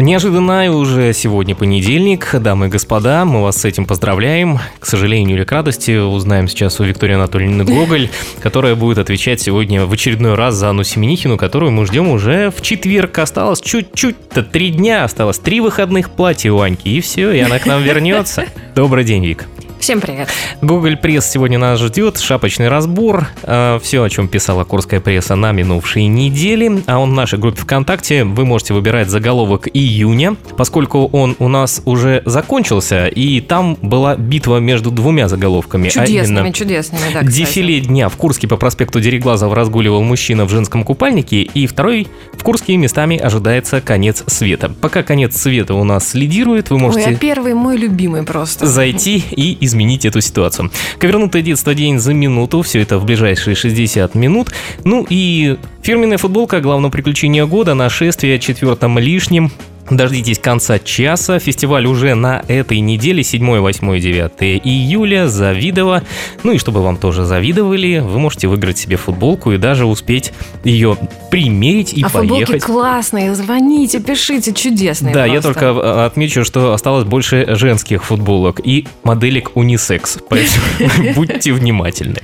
Неожиданно уже сегодня понедельник. Дамы и господа, мы вас с этим поздравляем. К сожалению или к радости, узнаем сейчас у Виктории Анатольевны Гоголь, которая будет отвечать сегодня в очередной раз за Анну Семенихину, которую мы ждем уже в четверг. Осталось чуть-чуть-то, три дня осталось, три выходных платья у Аньки, и все, и она к нам вернется. Добрый день, Вик. Всем привет. Google Пресс сегодня нас ждет, шапочный разбор, э, все, о чем писала Курская пресса на минувшие недели, а он в нашей группе ВКонтакте, вы можете выбирать заголовок июня, поскольку он у нас уже закончился, и там была битва между двумя заголовками. Чудесными, а именно, чудесными, да, Дефиле дня в Курске по проспекту Дереглазов разгуливал мужчина в женском купальнике, и второй в Курске местами ожидается конец света. Пока конец света у нас лидирует, вы можете... Ой, а первый мой любимый просто. Зайти и изменить эту ситуацию. Ковернутое детство день за минуту, все это в ближайшие 60 минут. Ну и фирменная футболка главного приключения года, нашествие четвертым лишним, Дождитесь конца часа. Фестиваль уже на этой неделе, 7, 8, 9 июля, Завидово. Ну и чтобы вам тоже завидовали, вы можете выиграть себе футболку и даже успеть ее примерить и а поехать. футболки классные, звоните, пишите, чудесные Да, просто. я только э, отмечу, что осталось больше женских футболок и моделек унисекс, поэтому будьте внимательны.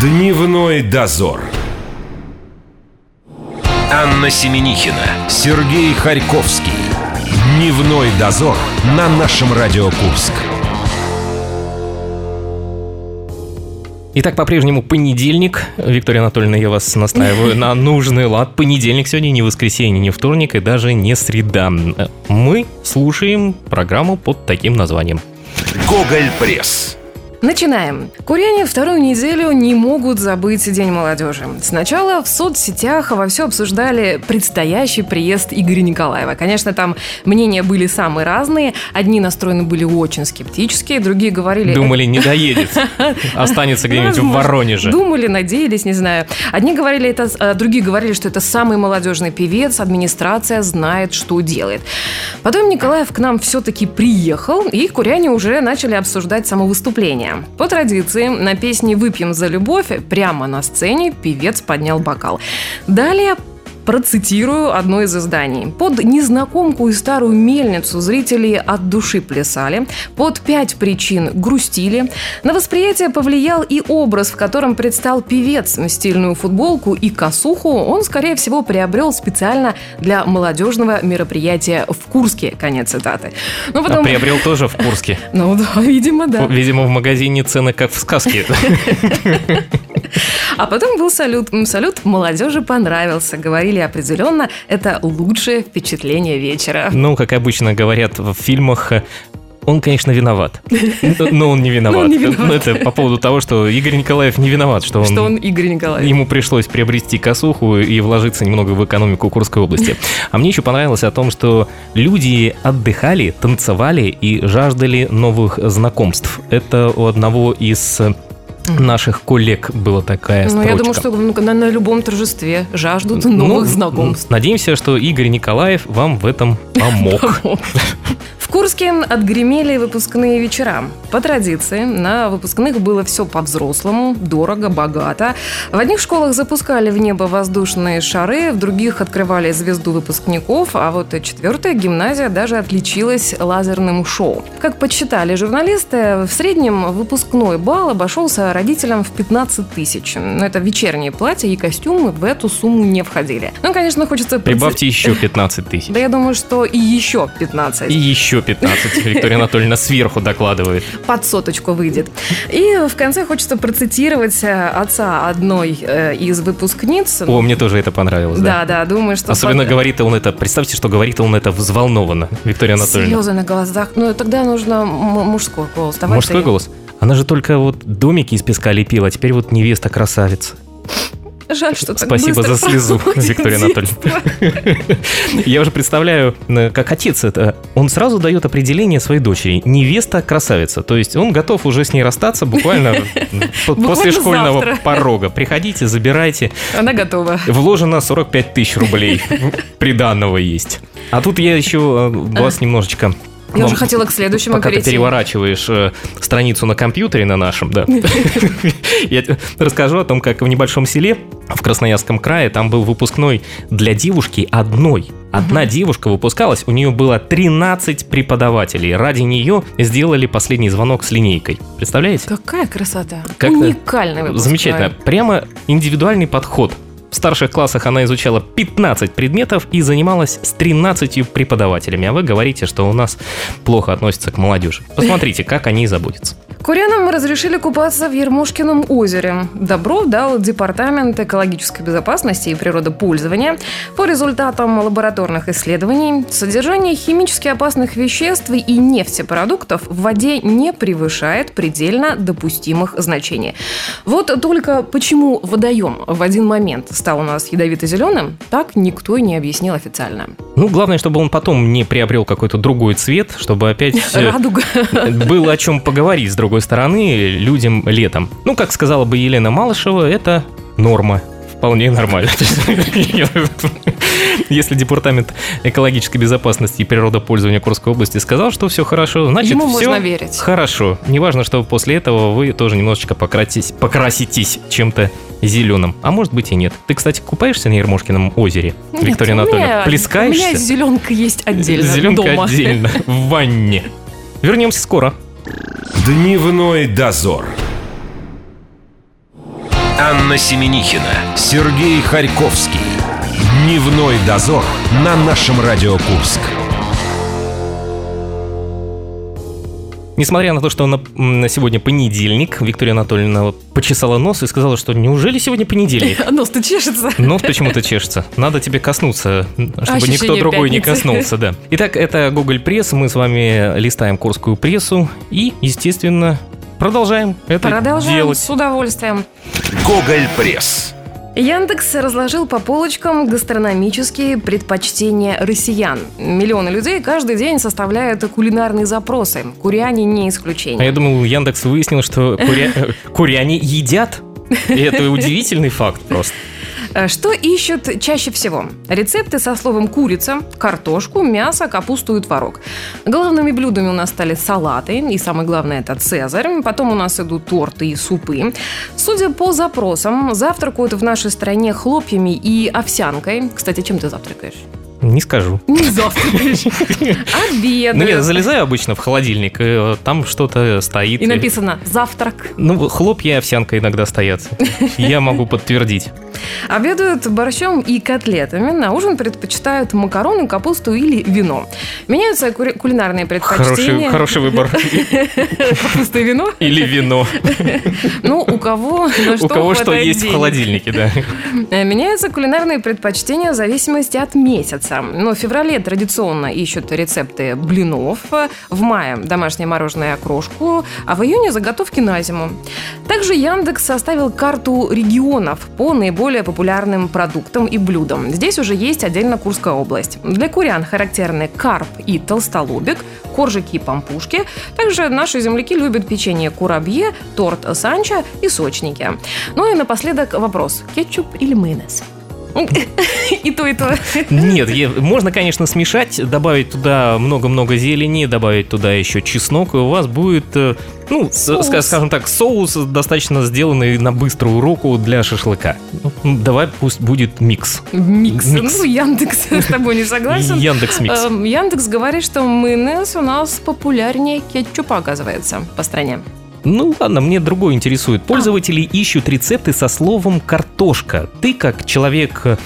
Дневной дозор. Анна Семенихина, Сергей Харьковский. Дневной дозор на нашем Радио Курск. Итак, по-прежнему понедельник. Виктория Анатольевна, я вас настаиваю на нужный лад. Понедельник сегодня, не воскресенье, не вторник и даже не среда. Мы слушаем программу под таким названием. Гоголь Пресс. Начинаем. Куряне вторую неделю не могут забыть День молодежи. Сначала в соцсетях во все обсуждали предстоящий приезд Игоря Николаева. Конечно, там мнения были самые разные. Одни настроены были очень скептически, другие говорили... Думали, не доедет. Останется где-нибудь в Воронеже. Думали, надеялись, не знаю. Одни говорили это, а другие говорили, что это самый молодежный певец, администрация знает, что делает. Потом Николаев к нам все-таки приехал, и куряне уже начали обсуждать само выступление. По традиции, на песне «Выпьем за любовь» прямо на сцене певец поднял бокал. Далее Процитирую одно из изданий. Под незнакомку и старую мельницу зрители от души плясали, под пять причин грустили. На восприятие повлиял и образ, в котором предстал певец. Стильную футболку и косуху он, скорее всего, приобрел специально для молодежного мероприятия в Курске. Конец цитаты. Ну, потом... А приобрел тоже в Курске? Ну да, видимо, да. Видимо, в магазине цены как в сказке. А потом был салют. Салют молодежи понравился. Говорили определенно, это лучшее впечатление вечера. Ну, как обычно говорят в фильмах, он, конечно, виноват. Но он не виноват. он не виноват. Ну, это по поводу того, что Игорь Николаев не виноват, что он... Что он Игорь Николаев. Ему пришлось приобрести косуху и вложиться немного в экономику Курской области. А мне еще понравилось о том, что люди отдыхали, танцевали и жаждали новых знакомств. Это у одного из наших коллег была такая ну, строчка. я думаю, что на, на любом торжестве жаждут ну, новых ну, знакомств. Надеемся, что Игорь Николаев вам в этом помог. Курске отгремели выпускные вечера. По традиции, на выпускных было все по-взрослому, дорого, богато. В одних школах запускали в небо воздушные шары, в других открывали звезду выпускников, а вот четвертая гимназия даже отличилась лазерным шоу. Как подсчитали журналисты, в среднем выпускной бал обошелся родителям в 15 тысяч. Но это вечерние платья и костюмы в эту сумму не входили. Ну, конечно, хочется... Прибавьте еще 15 тысяч. Да я думаю, что и еще 15. И еще 15, Виктория Анатольевна сверху докладывает. Под соточку выйдет. И в конце хочется процитировать э, отца одной э, из выпускниц. О, мне тоже это понравилось. Да, да, да думаю, что... Особенно под... говорит он это, представьте, что говорит он это взволнованно, Виктория Анатольевна. Слезы на глазах. Ну, тогда нужно мужской голос. Давай мужской ты... голос? Она же только вот домики из песка лепила, а теперь вот невеста красавица. Жаль, что так Спасибо за слезу, Виктория Анатольевна. Я уже представляю, э, как отец это. Он сразу дает определение своей дочери. Невеста красавица. То есть он готов уже с ней расстаться буквально после школьного порога. Приходите, забирайте. Она готова. Вложено 45 тысяч рублей. Приданного есть. А тут я еще э, вас немножечко Я уже хотела к следующему Пока ты перейти. переворачиваешь э, страницу на компьютере на нашем, да. Я расскажу о том, как в небольшом селе в Красноярском крае там был выпускной для девушки одной. Одна девушка выпускалась, у нее было 13 преподавателей. Ради нее сделали последний звонок с линейкой. Представляете? Какая красота. Уникальный выпускной. Замечательно. Прямо индивидуальный подход. В старших классах она изучала 15 предметов и занималась с 13 преподавателями. А вы говорите, что у нас плохо относятся к молодежи. Посмотрите, как они заботятся. Курянам разрешили купаться в Ермошкином озере. Добро дал Департамент экологической безопасности и природопользования. По результатам лабораторных исследований, содержание химически опасных веществ и нефтепродуктов в воде не превышает предельно допустимых значений. Вот только почему водоем в один момент стал у нас ядовито-зеленым, так никто и не объяснил официально. Ну, главное, чтобы он потом не приобрел какой-то другой цвет, чтобы опять Радуга. было о чем поговорить с другой стороны людям летом. Ну, как сказала бы Елена Малышева, это норма. Вполне нормально. Если Департамент экологической безопасности и природопользования Курской области сказал, что все хорошо, значит Ему все можно верить. хорошо. Неважно, что после этого вы тоже немножечко покраситесь, покраситесь чем-то зеленым. А может быть и нет. Ты, кстати, купаешься на Ермошкином озере, Нет, Виктория у меня- Анатольевна? У Плескаешься? меня зеленка есть отдельно Зеленка дома. отдельно, в ванне. Вернемся скоро. Дневной дозор. Анна Семенихина, Сергей Харьковский. Дневной дозор на нашем Радио Курск. Несмотря на то, что на, на сегодня понедельник, Виктория Анатольевна почесала нос и сказала, что неужели сегодня понедельник? Нос-то чешется. Нос почему-то чешется. Надо тебе коснуться, чтобы Ощущение никто другой не коснулся, да. Итак, это Google Пресс. Мы с вами листаем курскую прессу и, естественно, продолжаем это Продолжаем делать. с удовольствием. Гоголь Пресс. Яндекс разложил по полочкам гастрономические предпочтения россиян. Миллионы людей каждый день составляют кулинарные запросы. Куряне не А исключение. я думал, Яндекс выяснил, что куря- куряне едят. И это удивительный факт просто. Э, Что ищут чаще всего? Рецепты со словом курица, картошку, мясо, капусту и творог. Главными блюдами у нас стали салаты, и самое главное это цезарь. Потом у нас идут торты и супы. Судя по запросам, завтракают в нашей стране хлопьями и овсянкой. Кстати, чем ты завтракаешь? Не скажу. Не завтракаешь. Обед. Ну, я залезаю обычно в холодильник, и э, там что-то стоит. И написано «завтрак». Ну, хлопья и овсянка иногда стоят. Я могу подтвердить. Обедают борщом и котлетами. На ужин предпочитают макароны, капусту или вино. Меняются кури- кулинарные Хороший, предпочтения. хороший выбор. Капуста и вино. Или вино. Ну, у кого У кого что есть в холодильнике, да. Э, Меняются кулинарные предпочтения в зависимости от месяца. Но в феврале традиционно ищут рецепты блинов, в мае домашнее мороженое окрошку, а в июне заготовки на зиму. Также Яндекс составил карту регионов по наиболее популярным продуктам и блюдам. Здесь уже есть отдельно Курская область. Для курян характерны карп и толстолобик, коржики и пампушки. Также наши земляки любят печенье курабье, торт санчо и сочники. Ну и напоследок вопрос. Кетчуп или майонез? И то, и то. Нет, можно, конечно, смешать, добавить туда много-много зелени, добавить туда еще чеснок, и у вас будет, э, ну, скажем так, соус, достаточно сделанный на быструю руку для шашлыка. Ну, Давай пусть будет микс. Микс. Микс. Ну, Яндекс с тобой не согласен. Яндекс микс. Эм, Яндекс говорит, что майонез у нас популярнее кетчупа, оказывается, по стране. Ну ладно, мне другое интересует. Пользователи ищут рецепты со словом картошка. Ты как человек э,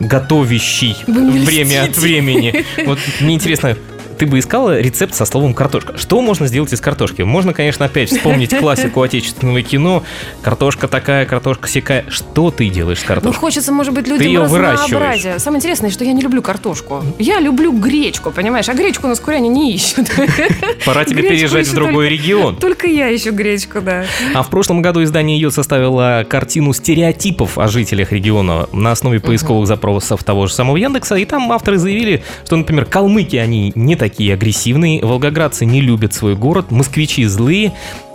готовящий время от времени. Вот мне интересно, ты бы искала рецепт со словом картошка. Что можно сделать из картошки? Можно, конечно, опять вспомнить классику отечественного кино. Картошка такая, картошка сякая. Что ты делаешь с Ну, картошкой? хочется, может быть, Ты людям её выращиваешь. разнообразия. Самое интересное, что я не люблю картошку. Я люблю гречку, понимаешь? А гречку у нас куряне не ищут. Пора тебе переезжать в другой регион. Только я ищу гречку, да. А в прошлом году издание ее составило картину стереотипов о жителях региона на основе поисковых запросов того же самого Яндекса. И там авторы заявили, что, например, калмыки, они не такие агрессивные, волгоградцы не любят свой город, москвичи злые,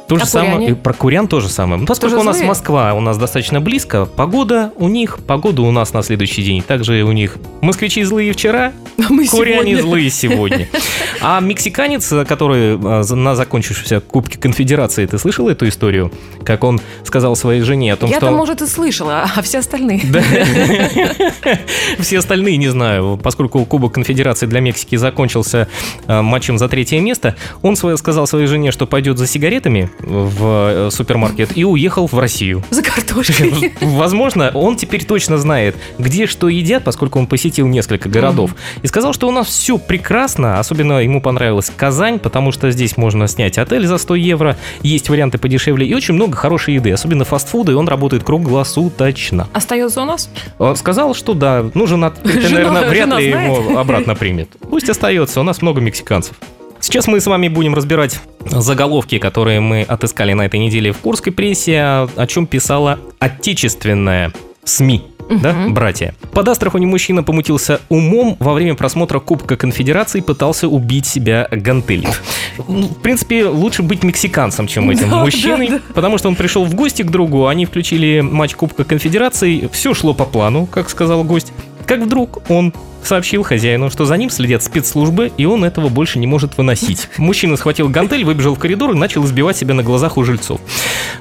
То же А самое, куряне? про курян тоже самое. Ну, Поскольку у нас злые? Москва, у нас достаточно близко, погода у них, погода у нас на следующий день. Также у них москвичи злые вчера, Мы куряне сегодня- злые сегодня. А мексиканец, который а, на закончившемся Кубке Конфедерации, ты слышал эту историю? Как он сказал своей жене о том, Я-то, что... может, и слышала, а все остальные. Все остальные не знаю, поскольку Кубок Конфедерации для Мексики закончился э, матчем за третье место, он сказал своей жене, что пойдет за сигаретами в э, супермаркет и уехал в Россию. За картошкой. Возможно, он теперь точно знает, где что едят, поскольку он посетил несколько городов. И сказал, что у нас все прекрасно, особенно ему понравилась Казань, потому что здесь можно снять отель за 100 евро, есть варианты подешевле и очень много хорошей еды, особенно фастфуда, и он работает круглосуточно. Остается у нас? Он сказал, что да, ну жена, Жена- наверное, вряд жена ли знает? его обратно примет. Пусть остается, у нас много мексиканцев. Сейчас мы с вами будем разбирать заголовки, которые мы отыскали на этой неделе в курской прессе, о чем писала отечественная СМИ. Да, братья. Под Астрахани мужчина помутился умом во время просмотра Кубка Конфедерации пытался убить себя гантелью. Ну, В принципе, лучше быть мексиканцем, чем этим Да, мужчиной, да, потому что он пришел в гости к другу, они включили матч Кубка Конфедерации, все шло по плану, как сказал гость. Как вдруг он сообщил хозяину, что за ним следят спецслужбы, и он этого больше не может выносить. Мужчина схватил гантель, выбежал в коридор и начал избивать себя на глазах у жильцов.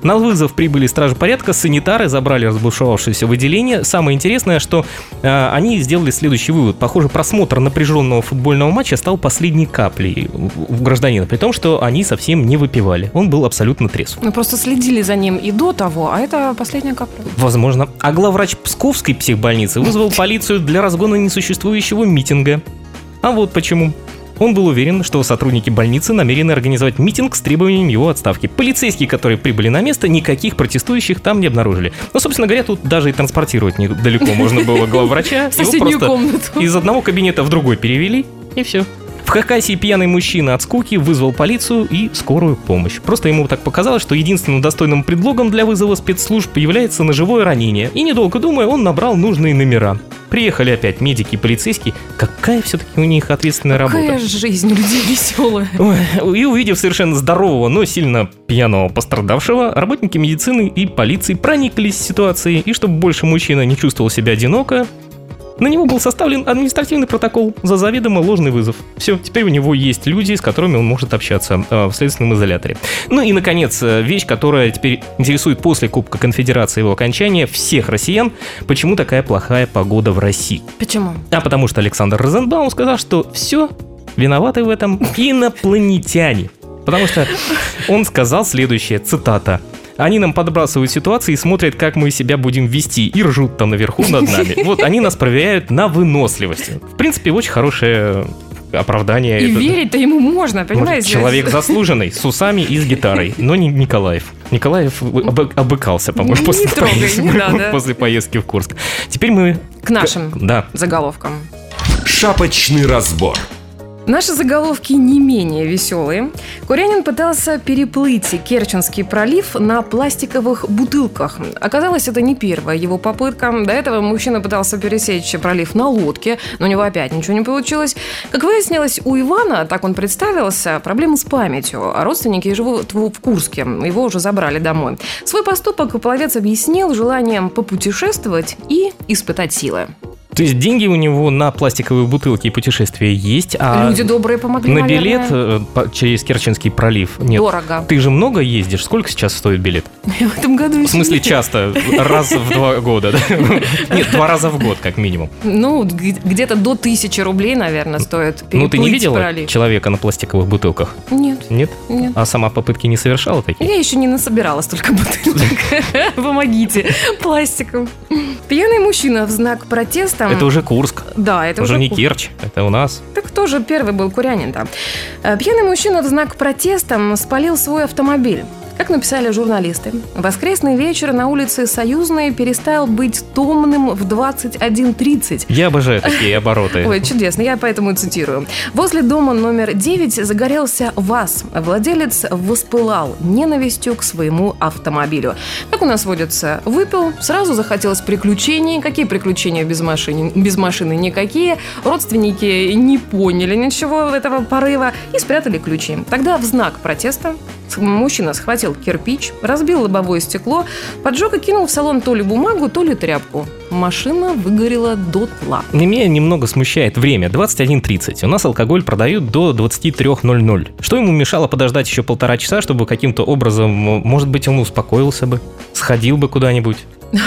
На вызов прибыли стражи порядка, санитары забрали разбушевавшееся в отделение. Самое интересное, что э, они сделали следующий вывод. Похоже, просмотр напряженного футбольного матча стал последней каплей в в гражданина, при том, что они совсем не выпивали. Он был абсолютно трезв. Мы просто следили за ним и до того, а это последняя капля. Возможно. А главврач Псковской психбольницы вызвал полицию для разгона несуществующего митинга. А вот почему. Он был уверен, что сотрудники больницы намерены организовать митинг с требованием его отставки. Полицейские, которые прибыли на место, никаких протестующих там не обнаружили. Ну, собственно говоря, тут даже и транспортировать недалеко можно было главврача. Его просто из одного кабинета в другой перевели, и все. В Хакасии пьяный мужчина от скуки вызвал полицию и скорую помощь. Просто ему так показалось, что единственным достойным предлогом для вызова спецслужб является ножевое ранение. И недолго думая, он набрал нужные номера. Приехали опять медики и полицейские. Какая все-таки у них ответственная Какая работа. жизнь у людей веселая. И увидев совершенно здорового, но сильно пьяного пострадавшего, работники медицины и полиции прониклись ситуацией, и чтобы больше мужчина не чувствовал себя одиноко, на него был составлен административный протокол за заведомо ложный вызов. Все, теперь у него есть люди, с которыми он может общаться э, в следственном изоляторе. Ну и, наконец, э, вещь, которая теперь интересует после Кубка Конфедерации его окончания всех россиян, почему такая плохая погода в России. Почему? А потому что Александр Розенбаум сказал, что все, виноваты в этом инопланетяне. Потому что он сказал следующее, цитата. Они нам подбрасывают ситуации и смотрят, как мы себя будем вести, и ржут там наверху над нами. Вот они нас проверяют на выносливость. В принципе, очень хорошее оправдание. И Это- верить-то ему можно, может, понимаете? Человек заслуженный, с усами и с гитарой, но не Николаев. Николаев обы- обыкался, по-моему, после, трогай, поездки- не надо. после поездки в Курск. Теперь мы... К нашим Да, заголовкам. Шапочный разбор. Наши заголовки не менее веселые. Курянин пытался переплыть Керченский пролив на пластиковых бутылках. Оказалось, это не первая его попытка. До этого мужчина пытался пересечь пролив на лодке, но у него опять ничего не получилось. Как выяснилось, у Ивана, так он представился, проблемы с памятью. А родственники живут в Курске. Его уже забрали домой. Свой поступок пловец объяснил желанием попутешествовать и испытать силы. То есть деньги у него на пластиковые бутылки и путешествия есть, а Люди добрые помогли, на билет наверное. э, через Керченский пролив нет. Дорого. Ты же много ездишь? Сколько сейчас стоит билет? В этом году В смысле, нет. часто? Раз в два года, да? Нет, два раза в год, как минимум. Ну, где-то до тысячи рублей, наверное, стоит Ну, ты не видела человека на пластиковых бутылках? Нет, Нет? нет. А сама попытки не совершала такие? Я еще не насобирала столько бутылок. Помогите. Пластиком. Пьяный мужчина в знак протеста... Это уже Курск, Да, это уже уже не Курск. Керчь, это у нас. Так кто же первый был курянин-то? Э, Пьяный мужчина в знак протеста спалил свой автомобиль. Как написали журналисты, воскресный вечер на улице Союзной перестал быть томным в 21.30. Я обожаю такие обороты. Ой, чудесно, я поэтому и цитирую. Возле дома номер 9 загорелся ВАЗ. Владелец воспылал ненавистью к своему автомобилю. Как у нас водится, выпил, сразу захотелось приключений. Какие приключения без машины? Без машины никакие. Родственники не поняли ничего этого порыва и спрятали ключи. Тогда в знак протеста Мужчина схватил кирпич, разбил лобовое стекло, поджег и кинул в салон то ли бумагу, то ли тряпку. Машина выгорела дотла. Меня немного смущает время. 21.30. У нас алкоголь продают до 23.00. Что ему мешало подождать еще полтора часа, чтобы каким-то образом, может быть, он успокоился бы, сходил бы куда-нибудь?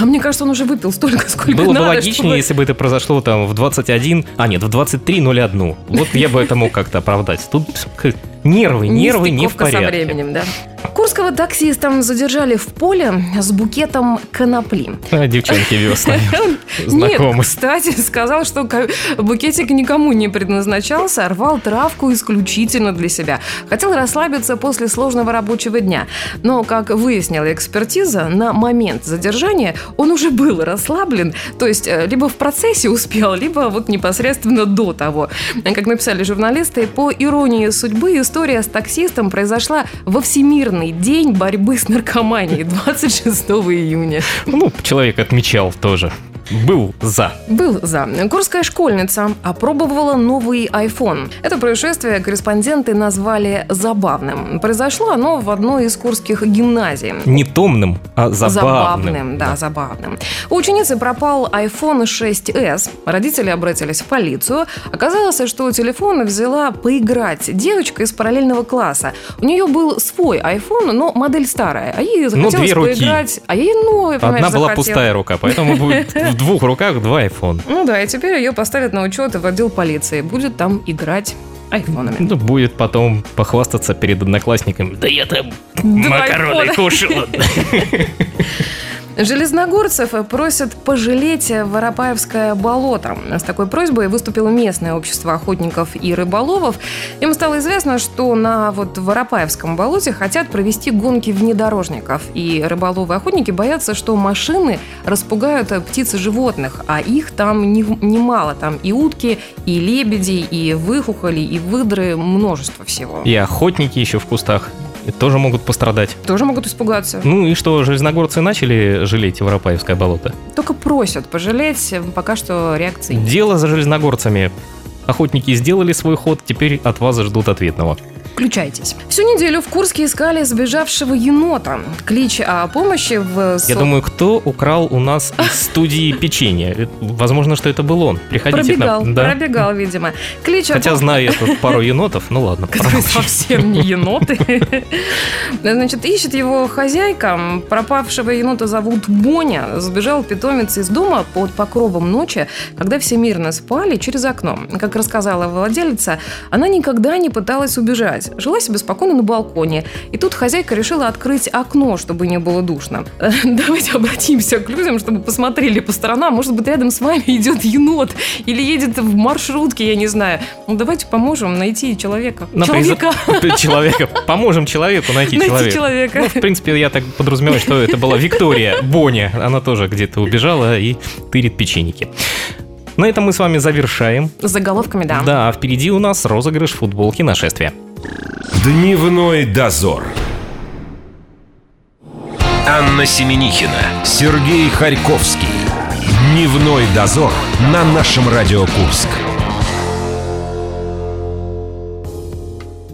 А мне кажется, он уже выпил столько, сколько Было надо. бы логичнее, чтобы- если бы это произошло там в 21, а нет, в 23.01. Вот я бы это мог как-то оправдать. Тут нервы, нервы не в Нестыковка со порядке. временем, да. Курского таксиста задержали в поле с букетом конопли. А, девчонки. Нет, Знакомы. кстати, сказал, что букетик никому не предназначался, а рвал травку исключительно для себя. Хотел расслабиться после сложного рабочего дня. Но, как выяснила экспертиза, на момент задержания он уже был расслаблен, то есть э, либо в процессе успел, либо вот непосредственно до того. Как написали журналисты, по иронии судьбы, история с таксистом произошла во Всемирный день борьбы с наркоманией 26 июня. Ну, человек отмечал тоже. Был за. Был за. Курская школьница опробовала новый iPhone. Это происшествие корреспонденты назвали забавным. Произошло оно в одной из курских гимназий. Не томным, а забавным. да, забавным. У ученицы пропал iPhone 6s. Родители обратились в полицию. Оказалось, что телефон взяла поиграть девочка из параллельного класса. У нее был свой iPhone, но модель старая. А ей захотелось Ну, две руки. поиграть. А ей новый, Одна была захотелось. пустая рука, поэтому в двух руках два iPhone. Ну да, и теперь ее поставят на учет в отдел полиции. Будет там играть айфонами. Ну, будет потом похвастаться перед одноклассниками. Да я там Два макароны айфона. кушал. Железногорцев просят пожалеть Воропаевское болото. С такой просьбой выступило местное общество охотников и рыболовов. Им стало известно, что на вот Воропаевском болоте хотят провести гонки внедорожников. И рыболовы-охотники боятся, что машины распугают птиц и животных, а их там не- немало. Там и утки, и лебеди, и выхухоли, и выдры, множество всего. И охотники еще в кустах тоже могут пострадать. Тоже могут испугаться. Ну и что, железногорцы начали жалеть Воропаевское болото? Только просят пожалеть, пока что реакции нет. Дело за железногорцами. Охотники сделали свой ход, теперь от вас ждут ответного. Включайтесь. Всю неделю в Курске искали сбежавшего енота. Клич о помощи в... Я думаю, кто украл у нас из студии печенье? Э, Возможно, что это был он. Приходите к Пробегал, нам. Да. пробегал, видимо. Клич о Хотя пом- знаю я тут пару енотов, ну ладно. которые совсем не еноты. Значит, ищет его хозяйка. Пропавшего енота зовут Боня. Сбежал питомец из дома под покровом ночи, когда все мирно спали через окно. Как рассказала владелица, она никогда не пыталась убежать. Жила себе спокойно на балконе. И тут хозяйка решила открыть окно, чтобы не было душно. Давайте обратимся к людям, чтобы посмотрели по сторонам. Может быть, рядом с вами идет енот или едет в маршрутке, я не знаю. Ну, давайте поможем найти человека. На Человека. призыв- Человека. Поможем человеку найти Найти человека. человека. Ну, в принципе, я так подразумеваю, что это была Виктория Боня. Она тоже где-то убежала и тырит печеньки. На этом мы с вами завершаем. С заголовками, да. Да, а впереди у нас розыгрыш футболки нашествия. Дневной дозор. Анна Семенихина, Сергей Харьковский. Дневной дозор на нашем Радио Курск.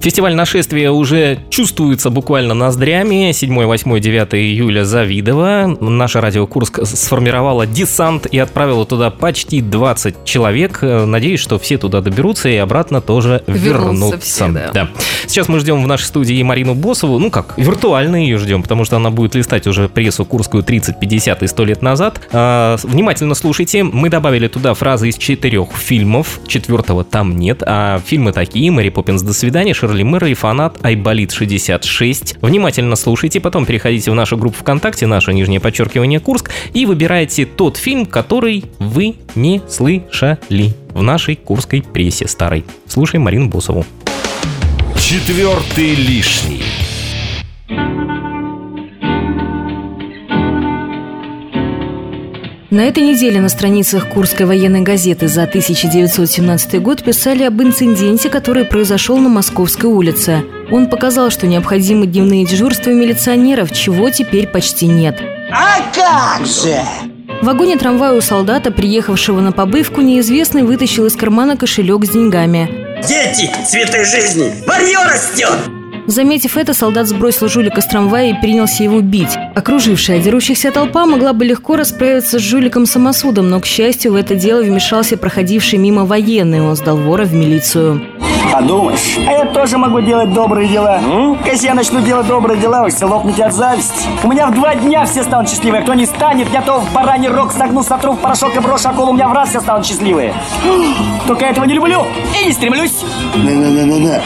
Фестиваль нашествия уже чувствуется буквально ноздрями. 7, 8, 9 июля Завидово. Наша радио Курск сформировала десант и отправила туда почти 20 человек. Э, Надеюсь, что все туда доберутся и обратно тоже Вернутся вернутся. все, да. Сейчас мы ждем в нашей студии Марину Босову. Ну как, виртуально ее ждем, потому что она будет листать уже прессу Курскую 30, 50 и 100 лет назад. А, внимательно слушайте. Мы добавили туда фразы из четырех фильмов. Четвертого там нет. А фильмы такие. Мэри Поппинс «До свидания», Шерли Мэра и фанат Айболит 66. Внимательно слушайте, потом переходите в нашу группу ВКонтакте, наше нижнее подчеркивание Курск, и выбирайте тот фильм, который вы не слышали в нашей курской прессе старой. Слушаем Марину Босову. Четвертый лишний. На этой неделе на страницах Курской военной газеты за 1917 год писали об инциденте, который произошел на Московской улице. Он показал, что необходимы дневные дежурства милиционеров, чего теперь почти нет. А как же? В вагоне трамвая у солдата, приехавшего на побывку, неизвестный вытащил из кармана кошелек с деньгами. Дети, цветы жизни, варье растет! Заметив это, солдат сбросил жулика с трамвая и принялся его бить. Окружившая дерущихся толпа могла бы легко расправиться с жуликом-самосудом, но, к счастью, в это дело вмешался проходивший мимо военный. Он сдал вора в милицию. Подумаешь, а я тоже могу делать добрые дела. М? Если я начну делать добрые дела, вы все лопнете от зависти. У меня в два дня все станут счастливые. Кто не станет, я то в бараний рог согну, сотру в порошок и брошу акулу. У меня в раз все станут счастливые. Только я этого не люблю и не стремлюсь. На-на-на-на-на.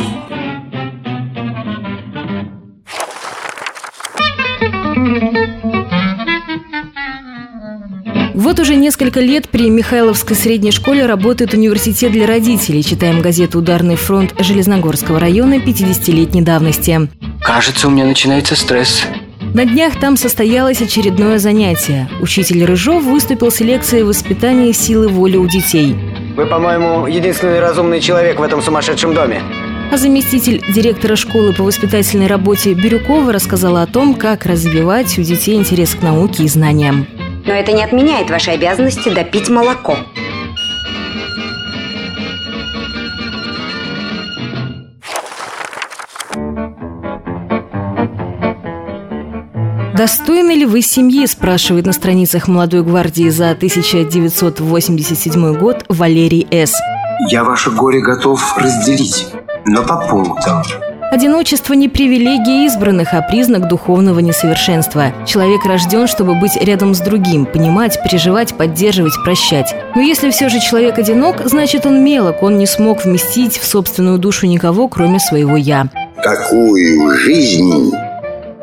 Вот уже несколько лет при Михайловской средней школе работает университет для родителей. Читаем газету «Ударный фронт» Железногорского района 50-летней давности. Кажется, у меня начинается стресс. На днях там состоялось очередное занятие. Учитель Рыжов выступил с лекцией воспитания силы воли у детей. Вы, по-моему, единственный разумный человек в этом сумасшедшем доме. А заместитель директора школы по воспитательной работе Бирюкова рассказала о том, как развивать у детей интерес к науке и знаниям. Но это не отменяет вашей обязанности допить молоко. «Достойны ли вы семьи?» – спрашивает на страницах «Молодой гвардии» за 1987 год Валерий С. Я ваше горе готов разделить, но по пунктам. Одиночество не привилегия избранных, а признак духовного несовершенства. Человек рожден, чтобы быть рядом с другим, понимать, переживать, поддерживать, прощать. Но если все же человек одинок, значит он мелок, он не смог вместить в собственную душу никого, кроме своего «я». Такую жизнь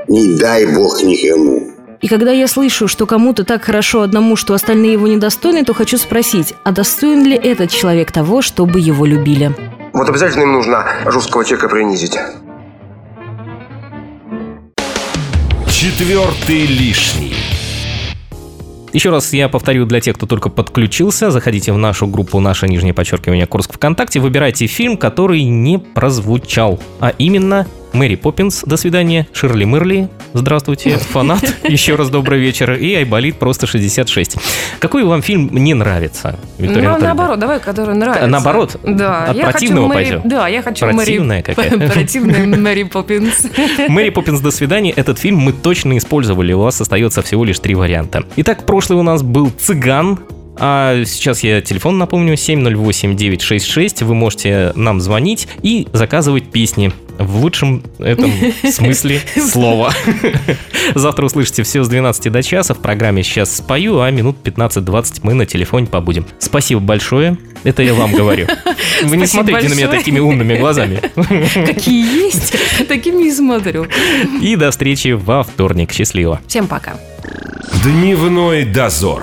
не дай бог никому. И когда я слышу, что кому-то так хорошо одному, что остальные его недостойны, то хочу спросить, а достоин ли этот человек того, чтобы его любили? Вот обязательно им нужно жесткого человека принизить. Четвертый лишний. Еще раз я повторю для тех, кто только подключился, заходите в нашу группу «Наше нижнее подчеркивание Курск ВКонтакте», выбирайте фильм, который не прозвучал, а именно Мэри Поппинс, до свидания, Ширли Мырли, здравствуйте, фанат, еще раз добрый вечер, и Айболит просто 66. Какой вам фильм не нравится, Виктория Ну, наоборот, давай, который нравится. Наоборот? Да. От я хочу противного Мэри- пойдем? Да, я хочу Противная Мэри... какая? Противная Мэри Поппинс. Мэри Поппинс до свидания. Этот фильм мы точно использовали. У вас остается всего лишь три варианта. Итак, прошлый у нас был «Цыган». А сейчас я телефон напомню, 708-966. Вы можете нам звонить и заказывать песни. В лучшем этом смысле слова. Завтра услышите все с 12 до часа. В программе «Сейчас спою», а минут 15-20 мы на телефоне побудем. Спасибо большое. Это я вам говорю. Вы не Спасибо смотрите на меня такими умными глазами. Какие есть, такими и смотрю. И до встречи во вторник. Счастливо. Всем пока. Дневной дозор.